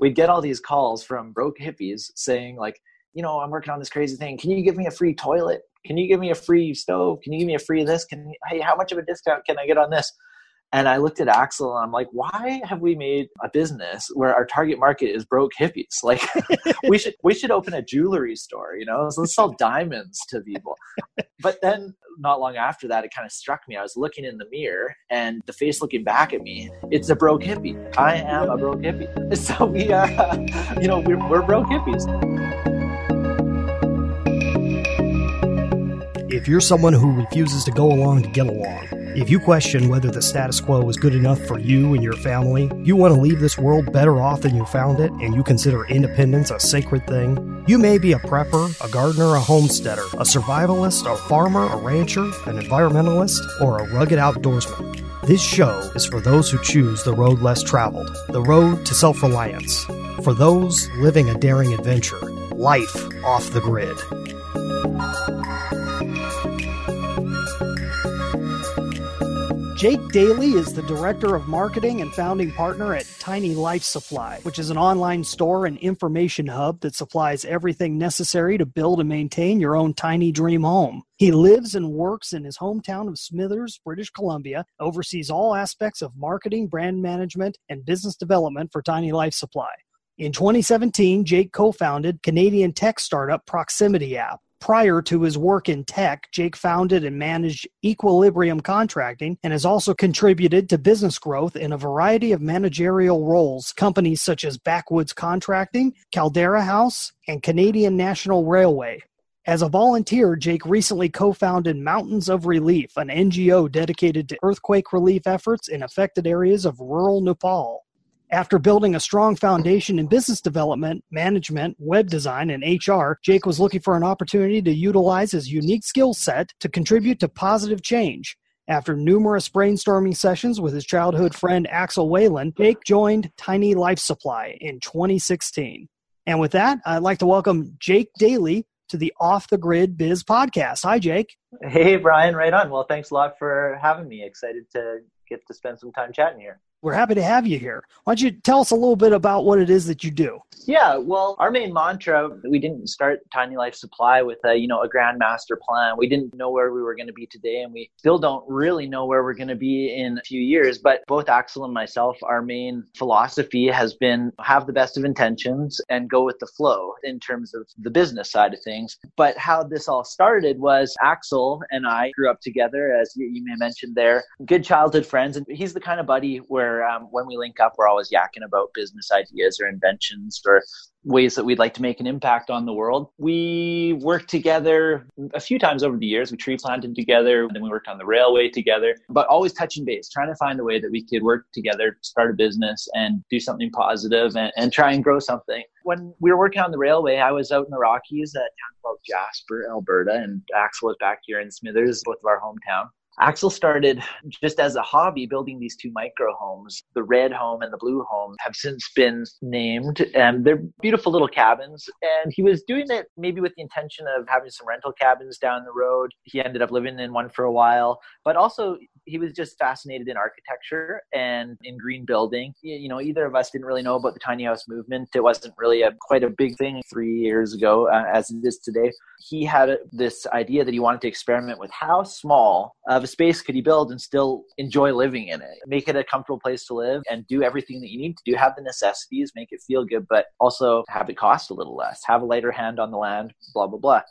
we'd get all these calls from broke hippies saying like, you know, I'm working on this crazy thing. Can you give me a free toilet? Can you give me a free stove? Can you give me a free this? Can hey, how much of a discount can I get on this? And I looked at Axel and I'm like, why have we made a business where our target market is broke hippies? Like we should we should open a jewelry store, you know? So let's sell diamonds to people. But then not long after that, it kind of struck me. I was looking in the mirror and the face looking back at me, it's a broke hippie. I am a broke hippie. So we uh, are, you know, we're, we're broke hippies. If you're someone who refuses to go along to get along, if you question whether the status quo is good enough for you and your family, you want to leave this world better off than you found it, and you consider independence a sacred thing, you may be a prepper, a gardener, a homesteader, a survivalist, a farmer, a rancher, an environmentalist, or a rugged outdoorsman. This show is for those who choose the road less traveled, the road to self reliance, for those living a daring adventure, life off the grid. Jake Daly is the Director of Marketing and founding partner at Tiny Life Supply, which is an online store and information hub that supplies everything necessary to build and maintain your own tiny dream home. He lives and works in his hometown of Smithers, British Columbia, oversees all aspects of marketing, brand management, and business development for Tiny Life Supply. In 2017, Jake co founded Canadian tech startup Proximity App Prior to his work in tech, Jake founded and managed Equilibrium Contracting and has also contributed to business growth in a variety of managerial roles, companies such as Backwoods Contracting, Caldera House, and Canadian National Railway. As a volunteer, Jake recently co founded Mountains of Relief, an NGO dedicated to earthquake relief efforts in affected areas of rural Nepal. After building a strong foundation in business development, management, web design, and HR, Jake was looking for an opportunity to utilize his unique skill set to contribute to positive change. After numerous brainstorming sessions with his childhood friend Axel Whalen, Jake joined Tiny Life Supply in 2016. And with that, I'd like to welcome Jake Daly to the Off the Grid Biz podcast. Hi, Jake. Hey, Brian. Right on. Well, thanks a lot for having me. Excited to get to spend some time chatting here we're happy to have you here. Why don't you tell us a little bit about what it is that you do? Yeah, well, our main mantra, we didn't start Tiny Life Supply with a, you know, a grand master plan. We didn't know where we were going to be today and we still don't really know where we're going to be in a few years, but both Axel and myself, our main philosophy has been have the best of intentions and go with the flow in terms of the business side of things. But how this all started was Axel and I grew up together as you, you may mention there, good childhood friends and he's the kind of buddy where um, when we link up, we're always yakking about business ideas or inventions or ways that we'd like to make an impact on the world. We worked together a few times over the years. We tree planted together, then we worked on the railway together, but always touching base, trying to find a way that we could work together, start a business and do something positive and, and try and grow something. When we were working on the railway, I was out in the Rockies at a town called Jasper, Alberta, and Axel was back here in Smithers, both of our hometown. Axel started just as a hobby building these two micro homes. The red home and the blue home have since been named, and they're beautiful little cabins. And he was doing it maybe with the intention of having some rental cabins down the road. He ended up living in one for a while, but also he was just fascinated in architecture and in green building. You know, either of us didn't really know about the tiny house movement. It wasn't really a quite a big thing three years ago uh, as it is today. He had this idea that he wanted to experiment with how small of a space could he build and still enjoy living in it, make it a comfortable place to live, and do everything that you need to do. Have the necessities, make it feel good, but also have it cost a little less. Have a lighter hand on the land. Blah blah blah.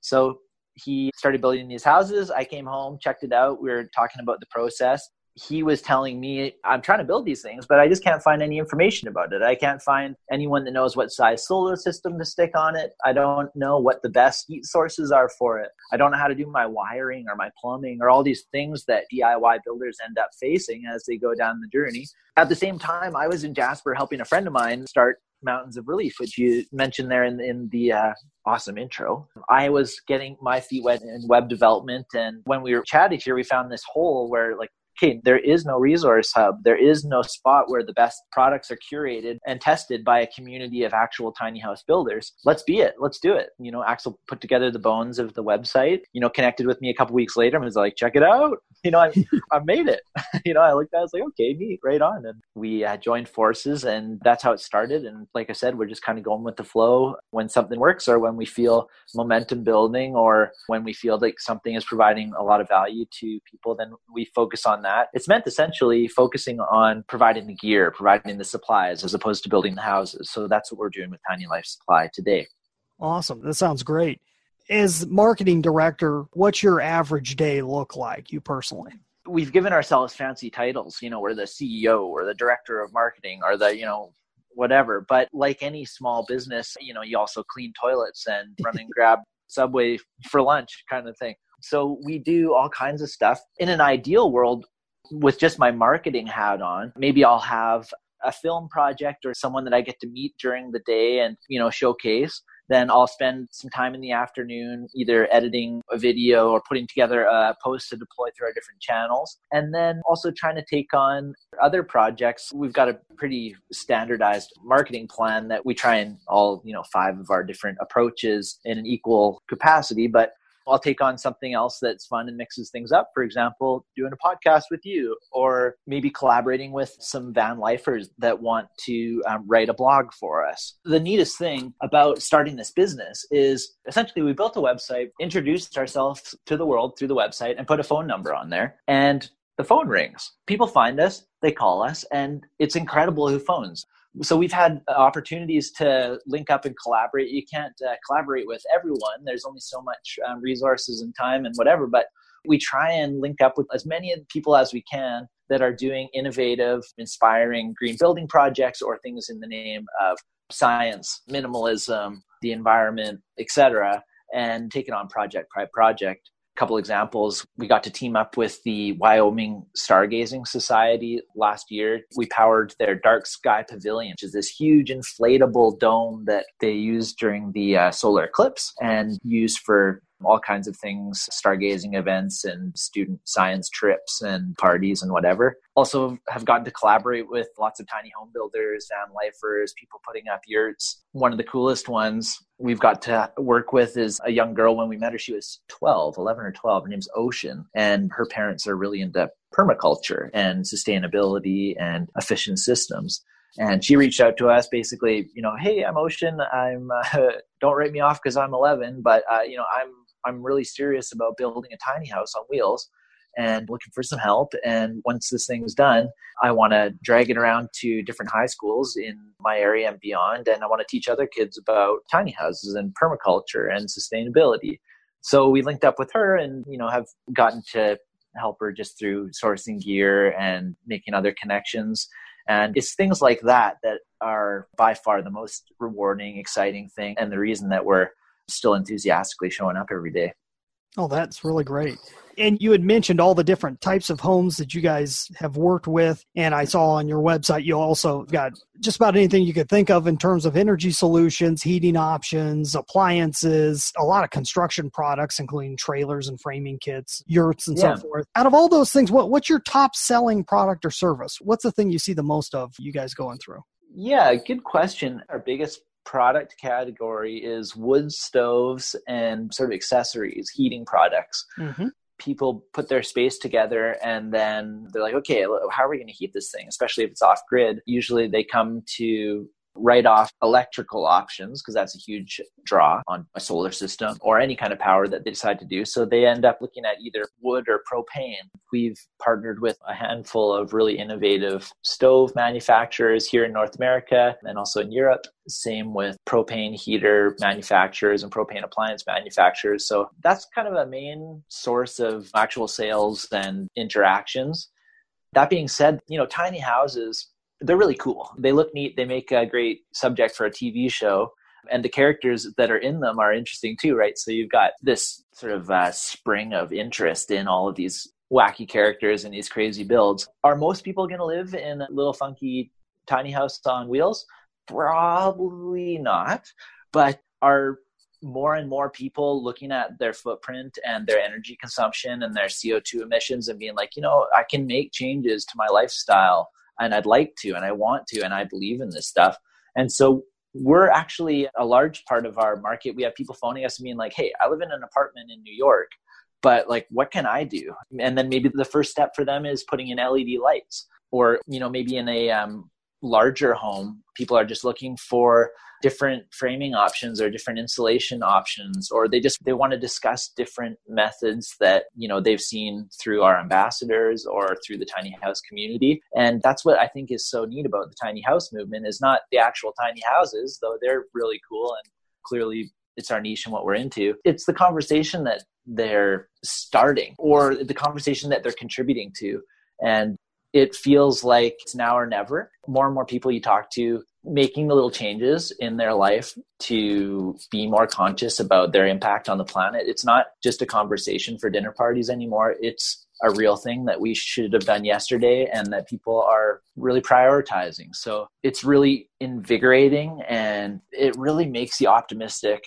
So he started building these houses. I came home, checked it out. We were talking about the process. He was telling me, I'm trying to build these things, but I just can't find any information about it. I can't find anyone that knows what size solar system to stick on it. I don't know what the best heat sources are for it. I don't know how to do my wiring or my plumbing or all these things that DIY builders end up facing as they go down the journey. At the same time, I was in Jasper helping a friend of mine start Mountains of Relief, which you mentioned there in, in the uh, awesome intro. I was getting my feet wet in web development, and when we were chatting here, we found this hole where like okay, there is no resource hub. There is no spot where the best products are curated and tested by a community of actual tiny house builders. Let's be it. Let's do it. You know, Axel put together the bones of the website, you know, connected with me a couple weeks later and was like, check it out. You know, I, I made it. you know, I looked at it, I was like, okay, neat, right on. And we uh, joined forces and that's how it started. And like I said, we're just kind of going with the flow when something works or when we feel momentum building or when we feel like something is providing a lot of value to people, then we focus on that. It's meant essentially focusing on providing the gear, providing the supplies as opposed to building the houses. So that's what we're doing with Tiny Life Supply today. Awesome. That sounds great. As marketing director, what's your average day look like, you personally? We've given ourselves fancy titles. You know, we're the CEO or the director of marketing or the, you know, whatever. But like any small business, you know, you also clean toilets and run and grab Subway for lunch kind of thing. So we do all kinds of stuff. In an ideal world, with just my marketing hat on, maybe I'll have a film project or someone that I get to meet during the day and, you know, showcase then I'll spend some time in the afternoon either editing a video or putting together a post to deploy through our different channels. And then also trying to take on other projects. We've got a pretty standardized marketing plan that we try and all, you know, five of our different approaches in an equal capacity, but I'll take on something else that's fun and mixes things up. For example, doing a podcast with you, or maybe collaborating with some van lifers that want to um, write a blog for us. The neatest thing about starting this business is essentially we built a website, introduced ourselves to the world through the website, and put a phone number on there. And the phone rings. People find us, they call us, and it's incredible who phones so we've had opportunities to link up and collaborate. You can't uh, collaborate with everyone. There's only so much um, resources and time and whatever but we try and link up with as many people as we can that are doing innovative inspiring green building projects or things in the name of science minimalism the environment etc and take it on project by project couple examples. We got to team up with the wyoming stargazing society last year. We powered their dark sky pavilion which is this huge inflatable dome that they use during the uh, solar eclipse and used for all kinds of things stargazing events and student science trips and parties and whatever. Also have gotten to collaborate with lots of tiny home builders and lifers people putting up yurts. One of the coolest ones we've got to work with is a young girl. When we met her she was 12 11 or 12 her name's ocean and her parents are really into permaculture and sustainability and efficient systems. And she reached out to us basically you know hey i'm ocean. I'm uh, don't write me off because i'm 11 but uh, you know i'm I'm really serious about building a tiny house on wheels and looking for some help. And once this thing's done, I want to drag it around to different high schools in my area and beyond. And I want to teach other kids about tiny houses and permaculture and sustainability. So we linked up with her and, you know, have gotten to help her just through sourcing gear and making other connections. And it's things like that that are by far the most rewarding, exciting thing, and the reason that we're still enthusiastically showing up every day. Oh, that's really great. And you had mentioned all the different types of homes that you guys have worked with. And I saw on your website, you also got just about anything you could think of in terms of energy solutions, heating options, appliances, a lot of construction products, including trailers and framing kits, yurts, and yeah. so forth. Out of all those things, what, what's your top selling product or service? What's the thing you see the most of you guys going through? Yeah, good question. Our biggest product category is wood stoves and sort of accessories, heating products. Mm-hmm. People put their space together and then they're like, okay, how are we going to heat this thing? Especially if it's off grid. Usually they come to write off electrical options because that's a huge draw on a solar system or any kind of power that they decide to do. So they end up looking at either wood or propane. We've partnered with a handful of really innovative stove manufacturers here in North America and also in Europe. Same with propane heater manufacturers and propane appliance manufacturers. So that's kind of a main source of actual sales and interactions. That being said, you know, tiny houses they're really cool. They look neat. They make a great subject for a TV show. And the characters that are in them are interesting too, right? So you've got this sort of uh, spring of interest in all of these wacky characters and these crazy builds. Are most people going to live in a little funky tiny house on wheels? Probably not. But are more and more people looking at their footprint and their energy consumption and their CO2 emissions and being like, you know, I can make changes to my lifestyle and I'd like to and I want to and I believe in this stuff. And so we're actually a large part of our market. We have people phoning us and being like, hey, I live in an apartment in New York, but like, what can I do? And then maybe the first step for them is putting in LED lights or, you know, maybe in a um, larger home, people are just looking for different framing options or different insulation options or they just they want to discuss different methods that you know they've seen through our ambassadors or through the tiny house community. And that's what i think is so neat about the tiny house movement is not the actual tiny houses though they're really cool and clearly it's our niche and what we're into. It's the conversation that they're starting or the conversation that they're contributing to. And it feels like it's now or never. More and more people you talk to making the little changes in their life to be more conscious about their impact on the planet. It's not just a conversation for dinner parties anymore. It's a real thing that we should have done yesterday and that people are really prioritizing. So it's really invigorating and it really makes you optimistic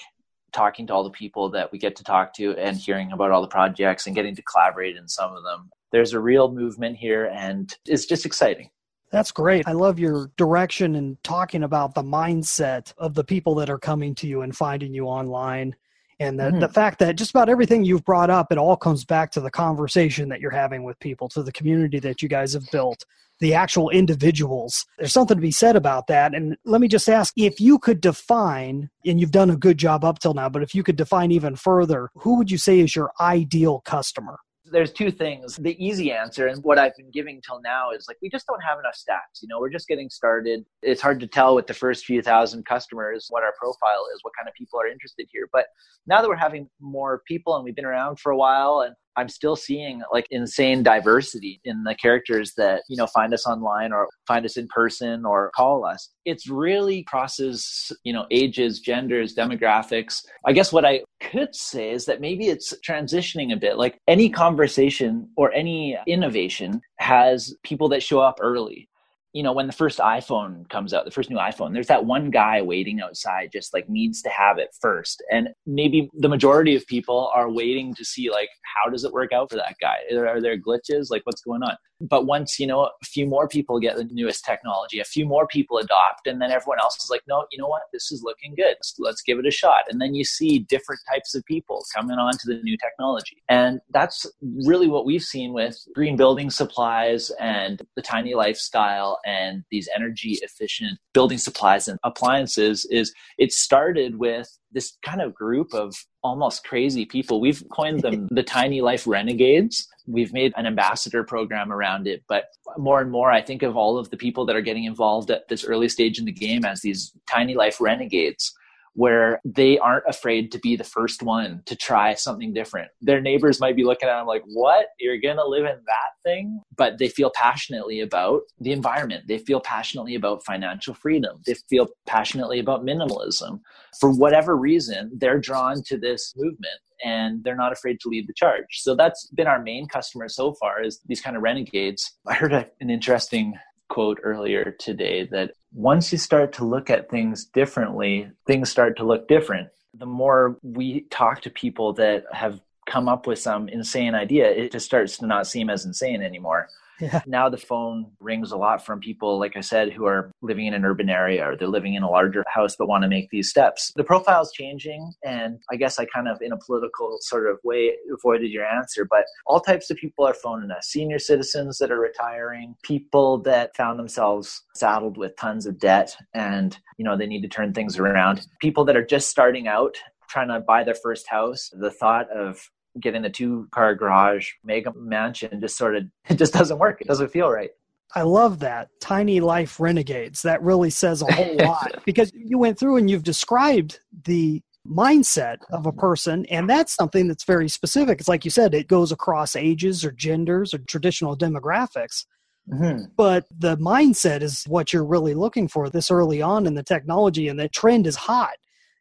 talking to all the people that we get to talk to and hearing about all the projects and getting to collaborate in some of them. There's a real movement here and it's just exciting. That's great. I love your direction and talking about the mindset of the people that are coming to you and finding you online. And the, mm-hmm. the fact that just about everything you've brought up, it all comes back to the conversation that you're having with people, to the community that you guys have built, the actual individuals. There's something to be said about that. And let me just ask if you could define, and you've done a good job up till now, but if you could define even further, who would you say is your ideal customer? There's two things. The easy answer and what I've been giving till now is like we just don't have enough stats. You know, we're just getting started. It's hard to tell with the first few thousand customers what our profile is, what kind of people are interested here. But now that we're having more people and we've been around for a while and I'm still seeing like insane diversity in the characters that, you know, find us online or find us in person or call us. It's really crosses, you know, ages, genders, demographics. I guess what I could say is that maybe it's transitioning a bit. Like any conversation or any innovation has people that show up early you know, when the first iPhone comes out, the first new iPhone, there's that one guy waiting outside, just like needs to have it first. And maybe the majority of people are waiting to see, like, how does it work out for that guy? Are there glitches? Like, what's going on? But once, you know, a few more people get the newest technology, a few more people adopt, and then everyone else is like, no, you know what? This is looking good. So let's give it a shot. And then you see different types of people coming on to the new technology. And that's really what we've seen with green building supplies and the tiny lifestyle and these energy efficient building supplies and appliances is it started with this kind of group of almost crazy people. We've coined them the tiny life renegades. We've made an ambassador program around it, but more and more I think of all of the people that are getting involved at this early stage in the game as these tiny life renegades where they aren't afraid to be the first one to try something different. Their neighbors might be looking at them like, What? You're going to live in that thing? But they feel passionately about the environment. They feel passionately about financial freedom. They feel passionately about minimalism. For whatever reason, they're drawn to this movement and they're not afraid to lead the charge. So that's been our main customer so far is these kind of renegades. I heard an interesting quote earlier today that once you start to look at things differently, things start to look different. The more we talk to people that have come up with some insane idea, it just starts to not seem as insane anymore. Yeah. Now the phone rings a lot from people, like I said, who are living in an urban area or they're living in a larger house but want to make these steps. The profile's changing, and I guess I kind of, in a political sort of way, avoided your answer, but all types of people are phoning us senior citizens that are retiring, people that found themselves saddled with tons of debt and, you know, they need to turn things around, people that are just starting out trying to buy their first house, the thought of getting a two car garage mega mansion just sort of it just doesn't work it doesn't feel right I love that. Tiny Life Renegades. That really says a whole lot because you went through and you've described the mindset of a person, and that's something that's very specific. It's like you said, it goes across ages or genders or traditional demographics. Mm-hmm. But the mindset is what you're really looking for this early on in the technology, and the trend is hot.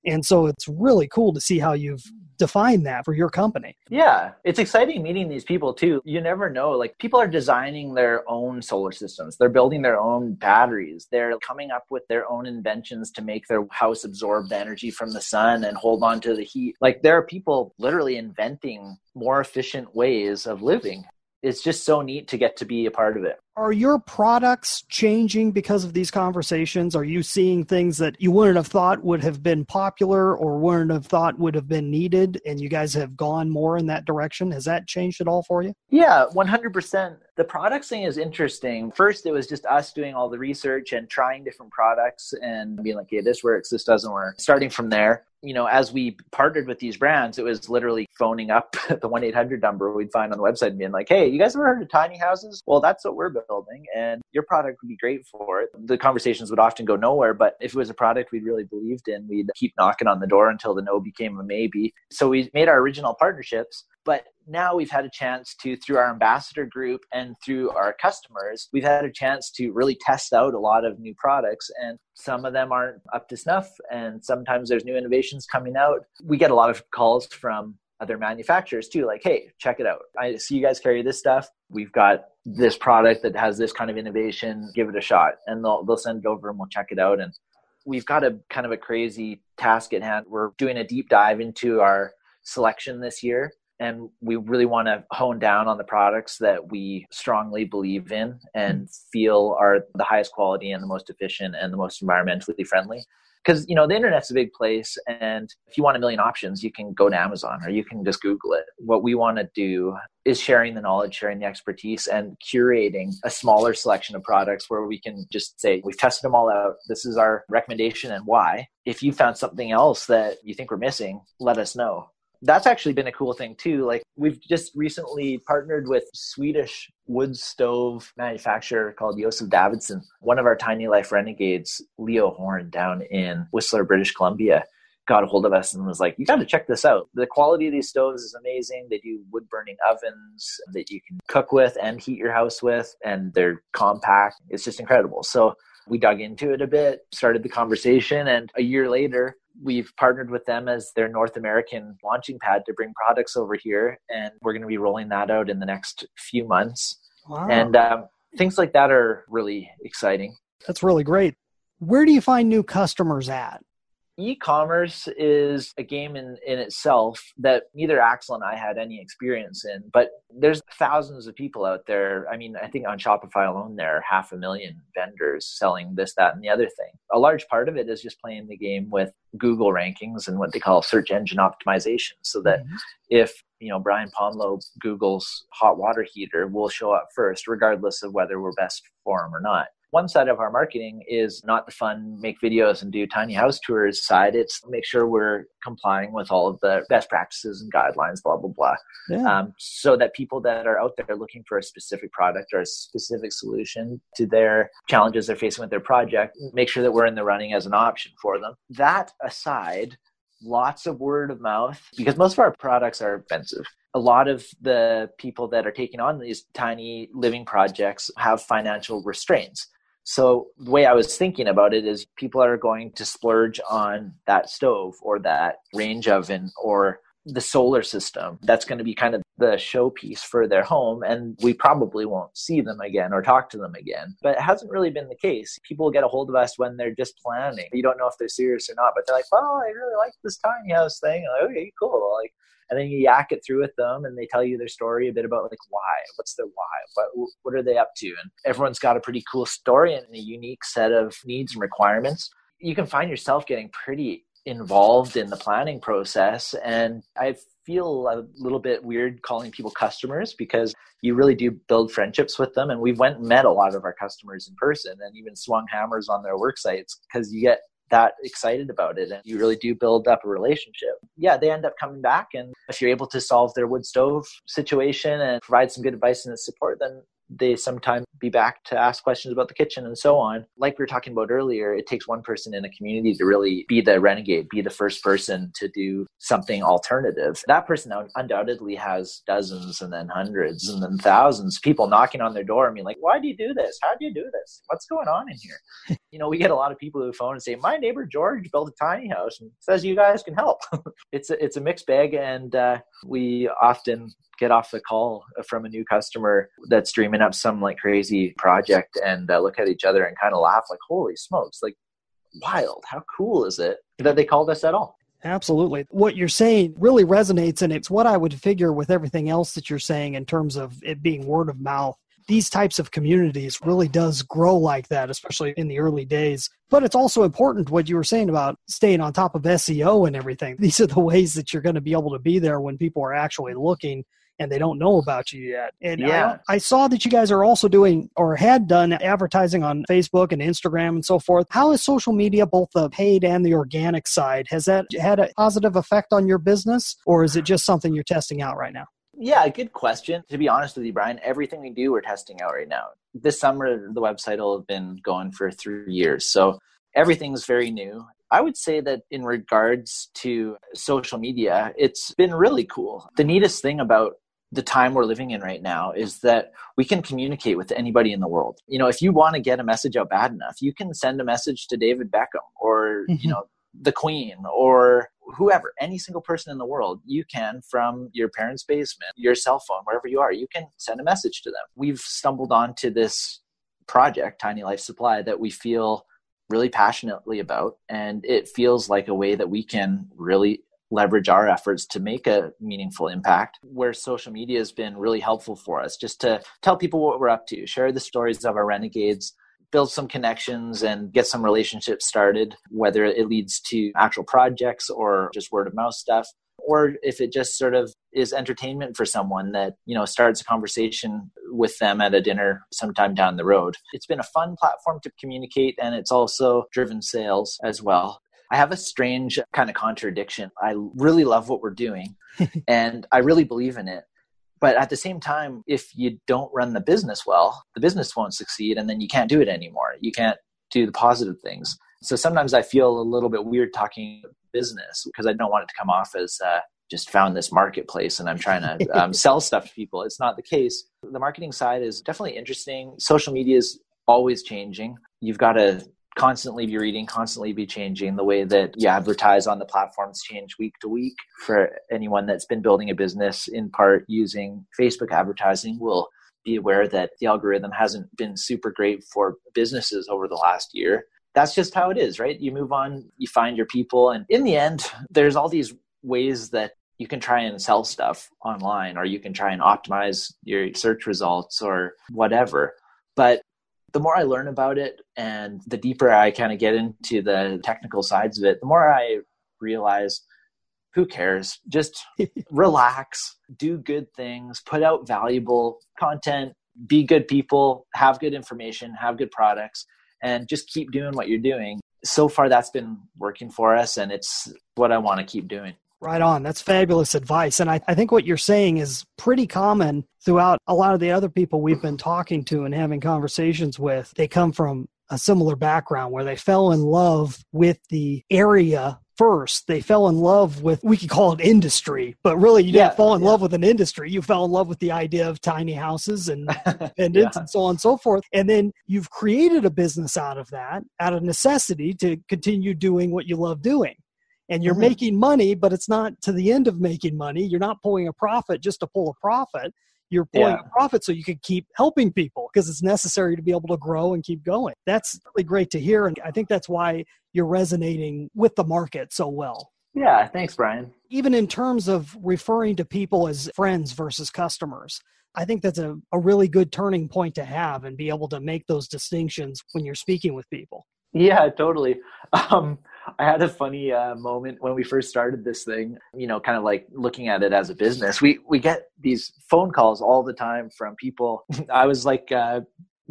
And so it's really cool to see how you've define that for your company. Yeah, it's exciting meeting these people too. You never know. Like people are designing their own solar systems. They're building their own batteries. They're coming up with their own inventions to make their house absorb the energy from the sun and hold on to the heat. Like there are people literally inventing more efficient ways of living it's just so neat to get to be a part of it. Are your products changing because of these conversations? Are you seeing things that you wouldn't have thought would have been popular or wouldn't have thought would have been needed and you guys have gone more in that direction? Has that changed at all for you? Yeah, 100%. The products thing is interesting. First, it was just us doing all the research and trying different products and being like, hey, this works, this doesn't work. Starting from there, you know, as we partnered with these brands, it was literally phoning up the 1 800 number we'd find on the website and being like, hey, you guys ever heard of tiny houses? Well, that's what we're building, and your product would be great for it. The conversations would often go nowhere, but if it was a product we really believed in, we'd keep knocking on the door until the no became a maybe. So we made our original partnerships but now we've had a chance to, through our ambassador group and through our customers, we've had a chance to really test out a lot of new products. And some of them aren't up to snuff. And sometimes there's new innovations coming out. We get a lot of calls from other manufacturers too, like, hey, check it out. I see you guys carry this stuff. We've got this product that has this kind of innovation. Give it a shot. And they'll, they'll send it over and we'll check it out. And we've got a kind of a crazy task at hand. We're doing a deep dive into our selection this year and we really want to hone down on the products that we strongly believe in and feel are the highest quality and the most efficient and the most environmentally friendly because you know the internet's a big place and if you want a million options you can go to amazon or you can just google it. What we want to do is sharing the knowledge sharing the expertise and curating a smaller selection of products where we can just say we've tested them all out. This is our recommendation and why. If you found something else that you think we're missing let us know that's actually been a cool thing too. Like we've just recently partnered with Swedish wood stove manufacturer called Josef Davidsson. One of our Tiny Life renegades, Leo Horn, down in Whistler, British Columbia, got a hold of us and was like, "You got to check this out. The quality of these stoves is amazing. They do wood burning ovens that you can cook with and heat your house with, and they're compact. It's just incredible." So we dug into it a bit, started the conversation, and a year later, we've partnered with them as their North American launching pad to bring products over here, and we're going to be rolling that out in the next few months. Wow. And um, things like that are really exciting. That's really great. Where do you find new customers at? E-commerce is a game in, in itself that neither Axel and I had any experience in, but there's thousands of people out there. I mean, I think on Shopify alone, there are half a million vendors selling this, that, and the other thing. A large part of it is just playing the game with Google rankings and what they call search engine optimization so that mm-hmm. if you know Brian Pombo Google's hot water heater will show up first, regardless of whether we're best for him or not one side of our marketing is not the fun make videos and do tiny house tours side. It's make sure we're complying with all of the best practices and guidelines blah blah blah. Yeah. um, so that people that are out there looking for a specific product or a specific solution to their challenges they're facing with their project make sure that we're in the running as an option for them. That aside lots of word of mouth because most of our products are expensive. A lot of the people that are taking on these tiny living projects have financial restraints so the way I was thinking about it is people are going to splurge on that stove or that range oven or the solar system. That's going to be kind of the showpiece for their home. And we probably won't see them again or talk to them again. But it hasn't really been the case. People get a hold of us when they're just planning. You don't know if they're serious or not, but they're like, well, I really like this tiny house thing. Like, okay, cool. Like, and then you yak it through with them and they tell you their story a bit about like why what's their why what, what are they up to and everyone's got a pretty cool story and a unique set of needs and requirements you can find yourself getting pretty involved in the planning process and i feel a little bit weird calling people customers because you really do build friendships with them and we went and met a lot of our customers in person and even swung hammers on their work sites because you get that excited about it and you really do build up a relationship. Yeah, they end up coming back and if you're able to solve their wood stove situation and provide some good advice and support, then they sometimes be back to ask questions about the kitchen and so on. Like we were talking about earlier, it takes one person in a community to really be the renegade, be the first person to do something alternative. That person undoubtedly has dozens and then hundreds and then thousands of people knocking on their door and being like, why do you do this? How do you do this? What's going on in here? you know, we get a lot of people who phone and say, my neighbor George built a tiny house and says you guys can help. it's a, it's a mixed bag. And uh, we often get off the call from a new customer that's dreaming up some like crazy project and uh, look at each other and kind of laugh like, holy smokes, like wild. How cool is it that they called us at all? Absolutely. What you're saying really resonates, and it's what I would figure with everything else that you're saying in terms of it being word of mouth. These types of communities really does grow like that, especially in the early days. But it's also important what you were saying about staying on top of SEO and everything. These are the ways that you're going to be able to be there when people are actually looking and they don't know about you yet. And yeah. I, I, saw that you guys are also doing or had done advertising on Facebook and Instagram and so forth. How is social media, both the paid and the organic side, has that had a positive effect on your business or is it just something you're testing out right now? Yeah, good question. To be honest with you, Brian, everything we do, we're testing out right now. This summer, the website will have been going for three years. So everything's very new. I would say that in regards to social media, it's been really cool. The neatest thing about the time we're living in right now is that we can communicate with anybody in the world. You know, if you want to get a message out bad enough, you can send a message to David Beckham or, mm-hmm. you know, the Queen or whoever, any single person in the world, you can from your parents' basement, your cell phone, wherever you are, you can send a message to them. We've stumbled onto this project, Tiny Life Supply, that we feel really passionately about. And it feels like a way that we can really leverage our efforts to make a meaningful impact where social media has been really helpful for us just to tell people what we're up to share the stories of our renegades build some connections and get some relationships started whether it leads to actual projects or just word of mouth stuff or if it just sort of is entertainment for someone that you know starts a conversation with them at a dinner sometime down the road. It's been a fun platform to communicate and it's also driven sales as well I have a strange kind of contradiction. I really love what we're doing and I really believe in it. But at the same time, if you don't run the business well, the business won't succeed and then you can't do it anymore. You can't do the positive things. So sometimes I feel a little bit weird talking business because I don't want it to come off as uh, just found this marketplace and I'm trying to um, sell stuff to people. It's not the case. The marketing side is definitely interesting. Social media is always changing. You've got to constantly be reading, constantly be changing. The way that you advertise on the platforms change week to week. For anyone that's been building a business in part using Facebook advertising will be aware that the algorithm hasn't been super great for businesses over the last year. That's just how it is, right? You move on, you find your people, and in the end, there's all these ways that you can try and sell stuff online or you can try and optimize your search results or whatever. But the more I learn about it and the deeper I kind of get into the technical sides of it, the more I realize who cares? Just relax, do good things, put out valuable content, be good people, have good information, have good products, and just keep doing what you're doing. So far, that's been working for us, and it's what I want to keep doing. Right on. That's fabulous advice. And I, I think what you're saying is pretty common throughout a lot of the other people we've been talking to and having conversations with. They come from a similar background where they fell in love with the area first. They fell in love with, we could call it industry, but really you didn't fall in yeah. love with an industry. You fell in love with the idea of tiny houses and independence yeah. and so on and so forth. And then you've created a business out of that, out of necessity to continue doing what you love doing and you're mm-hmm. making money, but it's not to the end of making money. You're not pulling a profit just to pull a profit. You're pulling yeah. a profit so you can keep helping people because it's necessary to be able to grow and keep going. That's really great to hear. And I think that's why you're resonating with the market so well. Yeah, thanks, Brian. Even in terms of referring to people as friends versus customers, I think that's a, a really good turning point to have and be able to make those distinctions when you're speaking with people. Yeah, totally. Um, I had a funny uh, moment when we first started this thing, you know, kind of like looking at it as a business. We we get these phone calls all the time from people. I was like uh,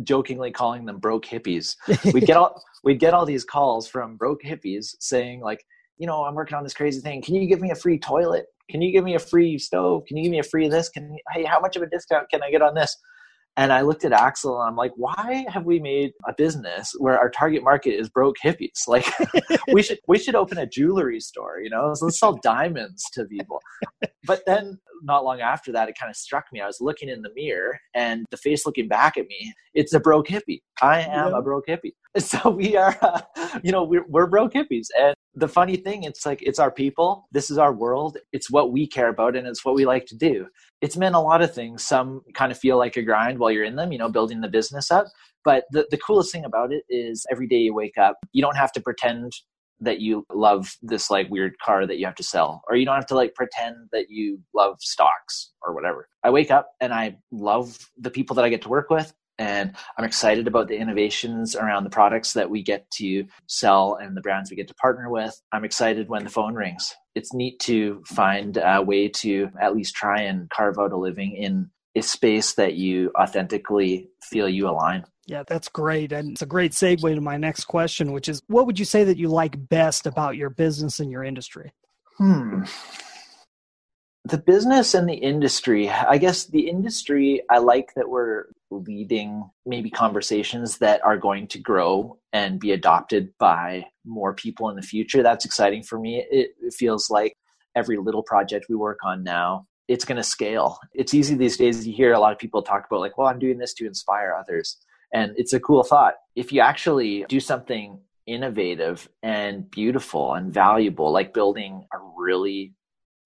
jokingly calling them broke hippies. We'd get all we'd get all these calls from broke hippies saying like, you know, I'm working on this crazy thing. Can you give me a free toilet? Can you give me a free stove? Can you give me a free this? Can hey, how much of a discount can I get on this? And I looked at Axel and I'm like, why have we made a business where our target market is broke hippies? Like we should we should open a jewelry store, you know? So let's sell diamonds to people. But then not long after that, it kind of struck me. I was looking in the mirror and the face looking back at me, it's a broke hippie. I am yeah. a broke hippie. So we are, uh, you know, we're, we're broke hippies. And the funny thing, it's like, it's our people. This is our world. It's what we care about and it's what we like to do. It's meant a lot of things. Some kind of feel like a grind while you're in them, you know, building the business up. But the, the coolest thing about it is every day you wake up, you don't have to pretend that you love this like weird car that you have to sell or you don't have to like pretend that you love stocks or whatever i wake up and i love the people that i get to work with and i'm excited about the innovations around the products that we get to sell and the brands we get to partner with i'm excited when the phone rings it's neat to find a way to at least try and carve out a living in a space that you authentically feel you align yeah, that's great. And it's a great segue to my next question, which is what would you say that you like best about your business and your industry? Hmm. The business and the industry. I guess the industry, I like that we're leading maybe conversations that are going to grow and be adopted by more people in the future. That's exciting for me. It, it feels like every little project we work on now it's going to scale. It's easy these days. You hear a lot of people talk about, like, well, I'm doing this to inspire others. And it's a cool thought. If you actually do something innovative and beautiful and valuable, like building a really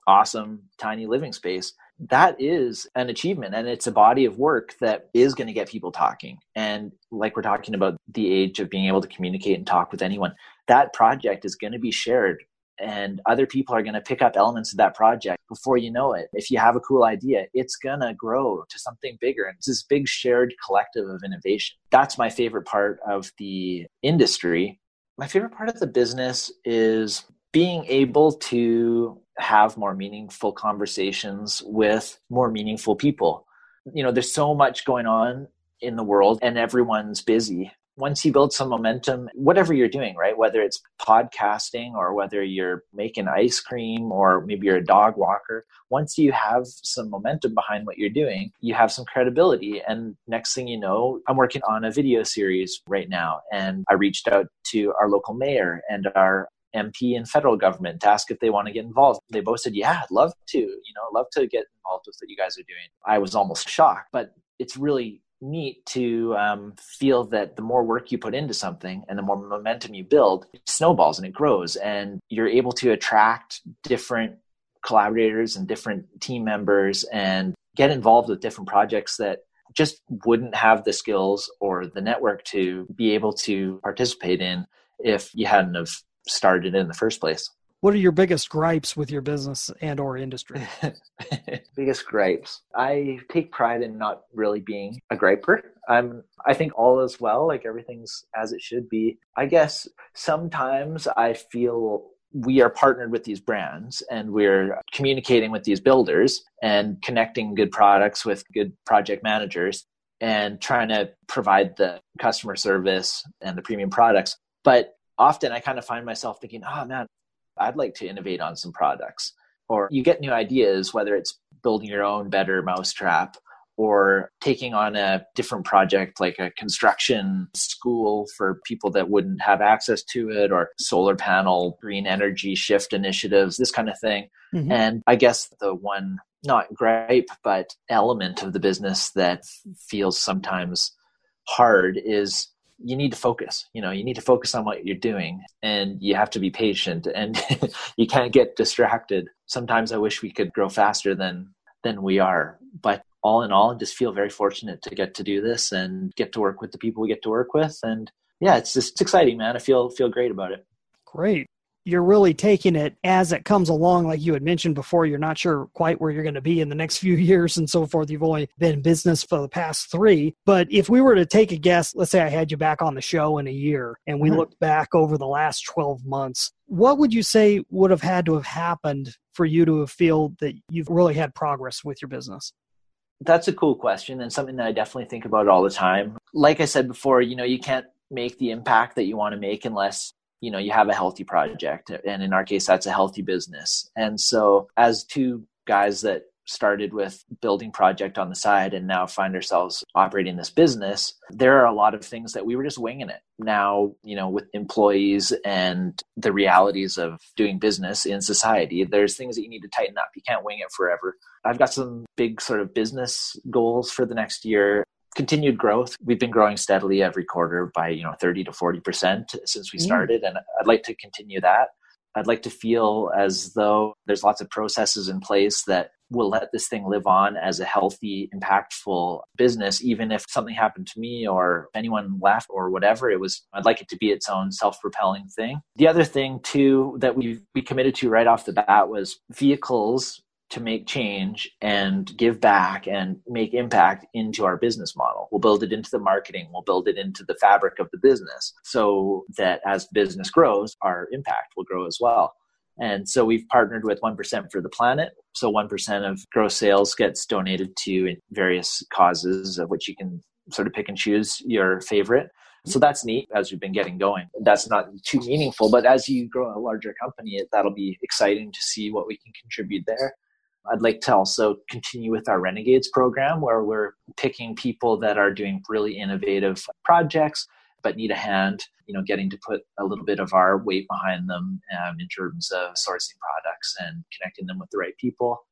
awesome tiny living space, that is an achievement and it's a body of work that is going to get people talking. And like we're talking about the age of being able to communicate and talk with anyone, that project is going to be shared and other people are going to pick up elements of that project before you know it. If you have a cool idea, it's going to grow to something bigger. It's this big shared collective of innovation. That's my favorite part of the industry. My favorite part of the business is being able to have more meaningful conversations with more meaningful people. You know, there's so much going on in the world and everyone's busy once you build some momentum, whatever you're doing, right? Whether it's podcasting or whether you're making ice cream or maybe you're a dog walker, once you have some momentum behind what you're doing, you have some credibility. And next thing you know, I'm working on a video series right now. And I reached out to our local mayor and our MP and federal government to ask if they want to get involved. They both said, Yeah, I'd love to, you know, love to get involved with what you guys are doing. I was almost shocked, but it's really neat to um, feel that the more work you put into something and the more momentum you build, it snowballs and it grows, and you're able to attract different collaborators and different team members and get involved with different projects that just wouldn't have the skills or the network to be able to participate in if you hadn't have started in the first place. What are your biggest gripes with your business and or industry? Biggest gripes. I take pride in not really being a griper. I'm i think all is well like everything's as it should be. I guess sometimes i feel we are partnered with these brands and we're communicating with these builders and connecting good products with good project managers and trying to provide the customer service and the premium products. But often I kind of find myself thinking, oh man, I'd like to innovate on some products. Or you get new ideas, whether it's building your own better mousetrap or taking on a different project like a construction school for people that wouldn't have access to it or solar panel green energy shift initiatives this kind of thing mm-hmm. and i guess the one not gripe but element of the business that feels sometimes hard is you need to focus you know you need to focus on what you're doing and you have to be patient and you can't get distracted. Sometimes i wish we could grow faster than than we are but all in all I just feel very fortunate to get to do this and get to work with the people we get to work with. And yeah it's just it's exciting man. I feel feel great about it. Great you're really taking it as it comes along like you had mentioned before you're not sure quite where you're going to be in the next few years and so forth. You've only been in business for the past three. But if we were to take a guess let's say i had you back on the show in a year and we mm-hmm. looked back over the last 12 months what would you say would have had to have happened for you to feel that you've really had progress with your business? That's a cool question and something that i definitely think about all the time. Like i said before you know you can't make the impact that you want to make unless you know you have a healthy project and in our case that's a healthy business. And so as two guys that started with building project on the side and now find ourselves operating this business there are a lot of things that we were just winging it. Now you know with employees and the realities of doing business in society there's things that you need to tighten up. You can't wing it forever. I've got some big sort of business goals for the next year continued growth we've been growing steadily every quarter by you know 30 to 40 percent since we mm. started and i'd like to continue that I'd like to feel as though there's lots of processes in place that will let this thing live on as a healthy, impactful business, even if something happened to me or anyone left or whatever. It was, I'd like it to be its own self propelling thing. The other thing, too, that we, we committed to right off the bat was vehicles to make change and give back and make impact into our business model. We'll build it into the marketing, we'll build it into the fabric of the business so that as business grows, our impact will grow as well. And so we've partnered with 1% for the planet. So 1% of gross sales gets donated to various causes of which you can sort of pick and choose your favorite. So that's neat as we've been getting going. That's not too meaningful, but as you grow a larger company, that'll be exciting to see what we can contribute there. I'd like to also continue with our Renegades program where we're picking people that are doing really innovative projects but need a hand, you know, getting to put a little bit of our weight behind them um, in terms of sourcing products and connecting them with the right people.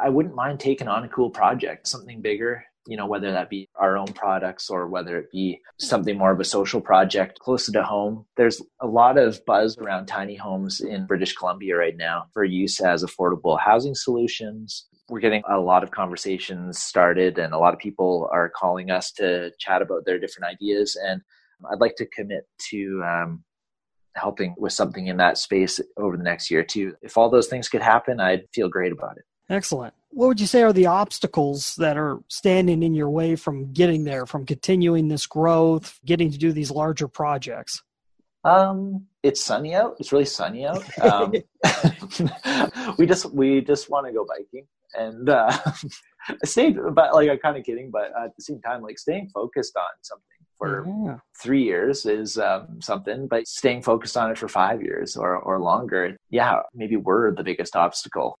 I wouldn't mind taking on a cool project, something bigger, you know, whether that be our own products or whether it be something more of a social project closer to home. There's a lot of buzz around tiny homes in British Columbia right now for use as affordable housing solutions. We're getting a lot of conversations started, and a lot of people are calling us to chat about their different ideas. And I'd like to commit to um, helping with something in that space over the next year too. If all those things could happen, I'd feel great about it. Excellent. What would you say are the obstacles that are standing in your way from getting there, from continuing this growth, getting to do these larger projects? Um, it's sunny out. It's really sunny out. Um, we just we just want to go biking, and uh, staying. But like I'm kind of kidding, but at the same time, like staying focused on something for yeah. three years is um, something, but staying focused on it for five years or or longer, yeah, maybe we're the biggest obstacle.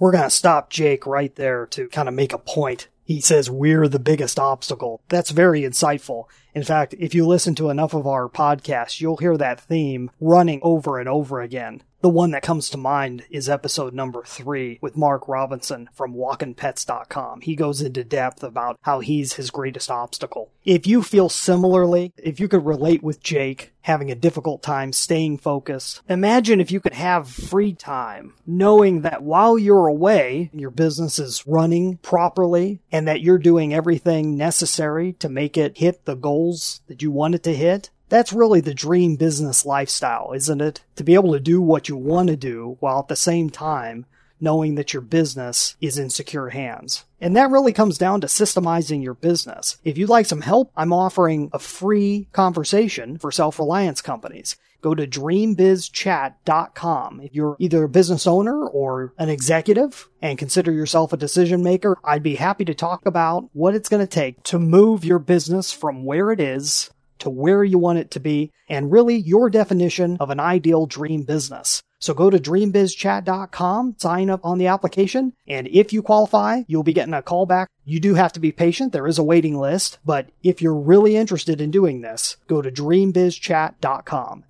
We're going to stop Jake right there to kind of make a point. He says we're the biggest obstacle. That's very insightful. In fact, if you listen to enough of our podcasts, you'll hear that theme running over and over again. The one that comes to mind is episode number three with Mark Robinson from WalkinPets.com. He goes into depth about how he's his greatest obstacle. If you feel similarly, if you could relate with Jake having a difficult time staying focused, imagine if you could have free time knowing that while you're away, your business is running properly and that you're doing everything necessary to make it hit the goals that you want it to hit that's really the dream business lifestyle, isn't it? To be able to do what you want to do while at the same time knowing that your business is in secure hands. And that really comes down to systemizing your business. If you'd like some help, I'm offering a free conversation for self-reliance companies. Go to dreambizchat.com. If you're either a business owner or an executive and consider yourself a decision maker, I'd be happy to talk about what it's going to take to move your business from where it is to where you want it to be, and really your definition of an ideal dream business. So go to dreambizchat.com, sign up on the application, and if you qualify, you'll be getting a call back. You do have to be patient. There is a waiting list, but if you're really interested in doing this, go to dreambizchat.com.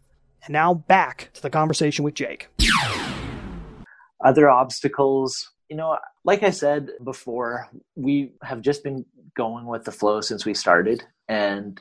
And now back to the conversation with Jake. Other obstacles, you know, like I said before, we have just been going with the flow since we started. And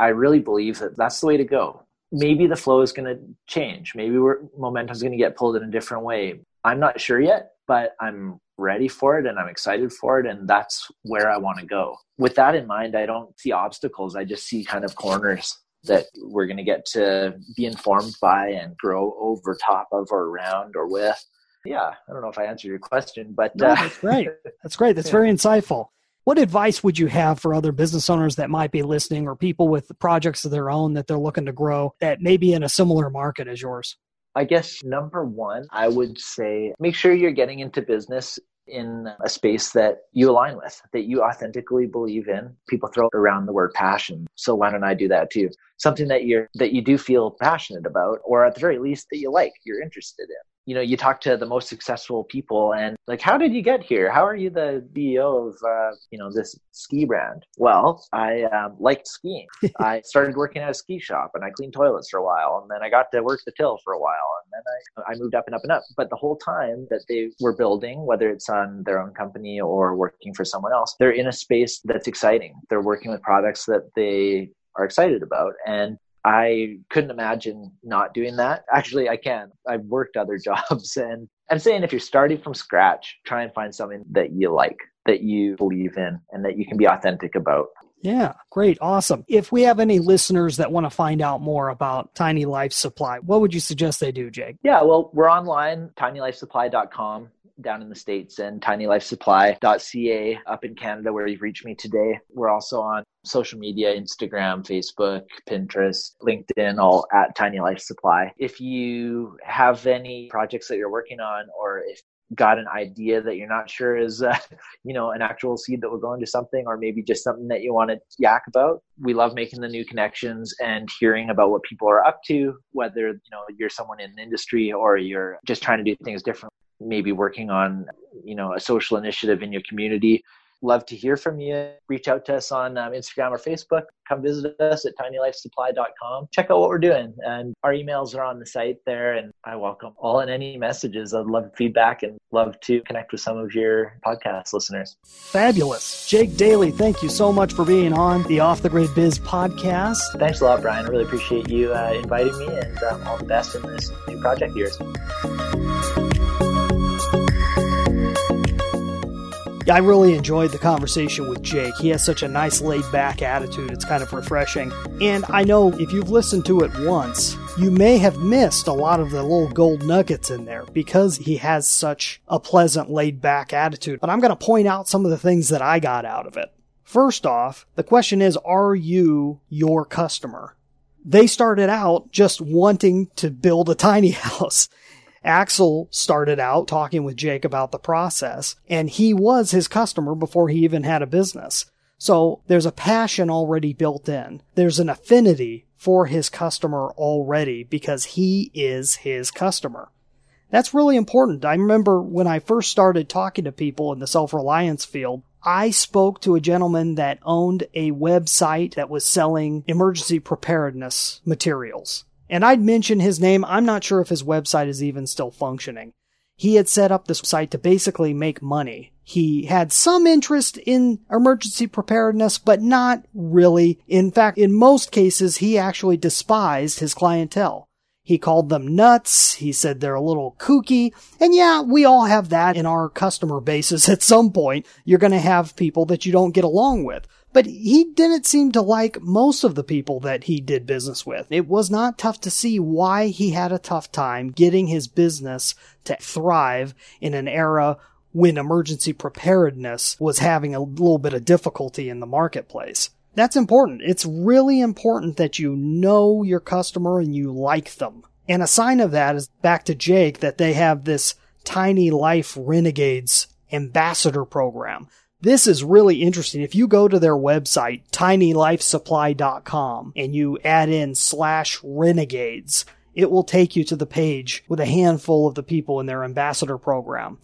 I really believe that that's the way to go. Maybe the flow is going to change. Maybe momentum is going to get pulled in a different way. I'm not sure yet, but I'm ready for it and I'm excited for it. And that's where I want to go. With that in mind, I don't see obstacles. I just see kind of corners that we're going to get to be informed by and grow over top of or around or with. Yeah, I don't know if I answered your question, but no, uh, that's great. That's great. That's yeah. very insightful. What advice would you have for other business owners that might be listening or people with projects of their own that they're looking to grow that may be in a similar market as yours? I guess number one, I would say make sure you're getting into business in a space that you align with, that you authentically believe in. People throw around the word passion. So why don't I do that too? Something that you're, that you do feel passionate about, or at the very least that you like, you're interested in you know, you talk to the most successful people and like, how did you get here? How are you the CEO of, uh, you know, this ski brand? Well, I um, liked skiing. I started working at a ski shop and I cleaned toilets for a while. And then I got to work the till for a while. And then I, I moved up and up and up. But the whole time that they were building, whether it's on their own company or working for someone else, they're in a space that's exciting. They're working with products that they are excited about. And I couldn't imagine not doing that. Actually, I can. I've worked other jobs and I'm saying if you're starting from scratch, try and find something that you like, that you believe in, and that you can be authentic about. Yeah, great. Awesome. If we have any listeners that want to find out more about Tiny Life Supply, what would you suggest they do, Jake? Yeah, well, we're online, tinylifesupply.com down in the States and tinylifesupply.ca up in Canada where you've reached me today. We're also on social media, Instagram, Facebook, Pinterest, LinkedIn, all at Tiny Life Supply. If you have any projects that you're working on or if got an idea that you're not sure is uh, you know an actual seed that will go into something or maybe just something that you want to yak about we love making the new connections and hearing about what people are up to whether you know you're someone in industry or you're just trying to do things different maybe working on you know a social initiative in your community. Love to hear from you. Reach out to us on um, instagram or facebook. Come visit us at tinylifesupply.com check out what we're doing. And our emails are on the site there and i welcome all and any messages. I'd love feedback and love to connect with some of your podcast listeners. Fabulous. Jake daly thank you so much for being on the off the grid biz podcast. Thanks a lot brian. I really appreciate you uh, inviting me and um, all the best in this new project of yours I really enjoyed the conversation with Jake. He has such a nice laid back attitude. It's kind of refreshing. And I know if you've listened to it once, you may have missed a lot of the little gold nuggets in there because he has such a pleasant laid back attitude. But I'm going to point out some of the things that I got out of it. First off, the question is, are you your customer? They started out just wanting to build a tiny house. Axel started out talking with Jake about the process, and he was his customer before he even had a business. So there's a passion already built in. There's an affinity for his customer already because he is his customer. That's really important. I remember when I first started talking to people in the self-reliance field, I spoke to a gentleman that owned a website that was selling emergency preparedness materials. And I'd mention his name. I'm not sure if his website is even still functioning. He had set up this site to basically make money. He had some interest in emergency preparedness, but not really. In fact, in most cases, he actually despised his clientele. He called them nuts. He said they're a little kooky. And yeah, we all have that in our customer bases at some point. You're going to have people that you don't get along with. But he didn't seem to like most of the people that he did business with. It was not tough to see why he had a tough time getting his business to thrive in an era when emergency preparedness was having a little bit of difficulty in the marketplace. That's important. It's really important that you know your customer and you like them. And a sign of that is back to Jake that they have this Tiny Life Renegades ambassador program. This is really interesting. If you go to their website, tinylifesupply.com, and you add in slash renegades, it will take you to the page with a handful of the people in their ambassador program.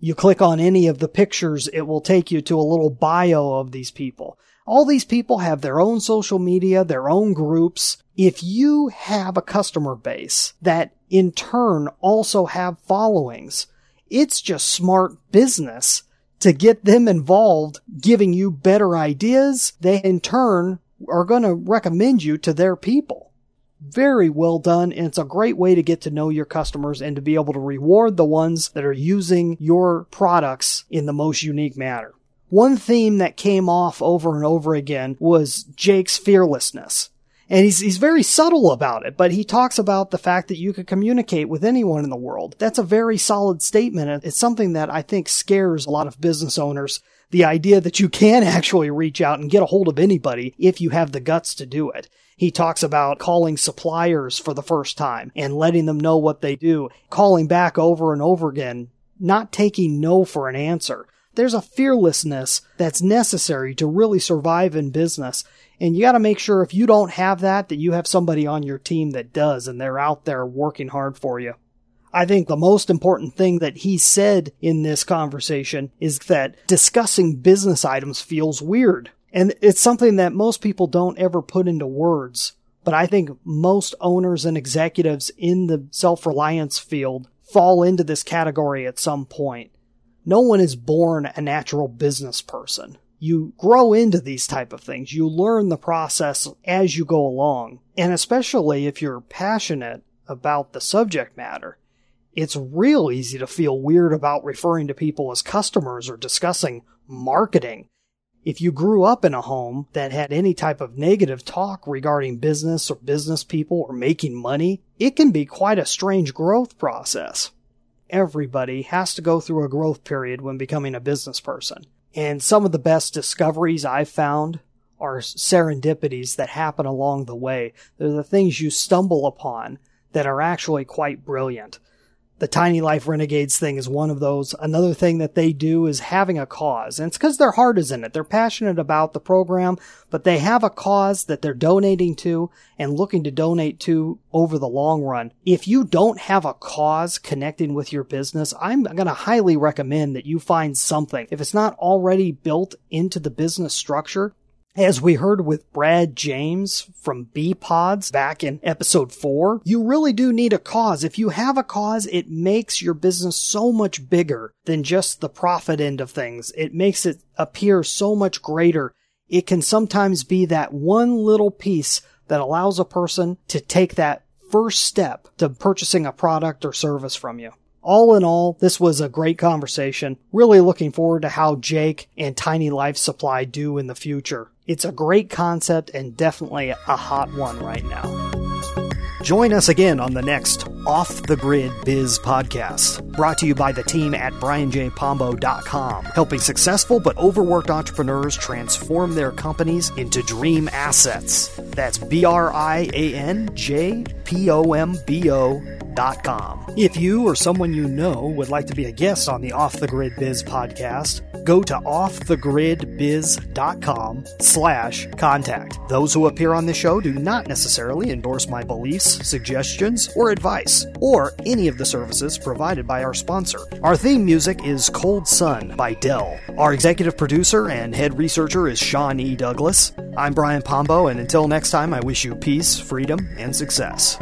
You click on any of the pictures, it will take you to a little bio of these people. All these people have their own social media, their own groups. If you have a customer base that in turn also have followings, it's just smart business to get them involved, giving you better ideas. They in turn are going to recommend you to their people. Very well done. And it's a great way to get to know your customers and to be able to reward the ones that are using your products in the most unique manner. One theme that came off over and over again was Jake's fearlessness. And he's, he's very subtle about it, but he talks about the fact that you could communicate with anyone in the world. That's a very solid statement. It's something that I think scares a lot of business owners. The idea that you can actually reach out and get a hold of anybody if you have the guts to do it. He talks about calling suppliers for the first time and letting them know what they do, calling back over and over again not taking no for an answer. There's a fearlessness that's necessary to really survive in business. And you got to make sure if you don't have that, that you have somebody on your team that does and they're out there working hard for you. I think the most important thing that he said in this conversation is that discussing business items feels weird. And it's something that most people don't ever put into words. But I think most owners and executives in the self-reliance field fall into this category at some point. No one is born a natural business person. You grow into these type of things. You learn the process as you go along. And especially if you're passionate about the subject matter, it's real easy to feel weird about referring to people as customers or discussing marketing. If you grew up in a home that had any type of negative talk regarding business or business people or making money, it can be quite a strange growth process everybody has to go through a growth period when becoming a business person. And some of the best discoveries I've found are serendipities that happen along the way. They're the things you stumble upon that are actually quite brilliant the Tiny Life Renegades thing is one of those. Another thing that they do is having a cause. And it's because their heart is in it. They're passionate about the program, but they have a cause that they're donating to and looking to donate to over the long run. If you don't have a cause connecting with your business, I'm going to highly recommend that you find something. If it's not already built into the business structure, as we heard with Brad James from B Pods back in episode four, you really do need a cause. If you have a cause, it makes your business so much bigger than just the profit end of things. It makes it appear so much greater. It can sometimes be that one little piece that allows a person to take that first step to purchasing a product or service from you. All in all, this was a great conversation. Really looking forward to how Jake and Tiny Life Supply do in the future. It's a great concept and definitely a hot one right now. Join us again on the next Off the Grid Biz podcast, brought to you by the team at brianjpombo.com, helping successful but overworked entrepreneurs transform their companies into dream assets. That's B R I A N J P O M B O if you or someone you know would like to be a guest on the Off the Grid Biz podcast, go to offthegridbiz.com slash contact. Those who appear on the show do not necessarily endorse my beliefs, suggestions, or advice, or any of the services provided by our sponsor. Our theme music is Cold Sun by Dell. Our executive producer and head researcher is Sean E. Douglas. I'm Brian Pombo, and until next time, I wish you peace, freedom, and success.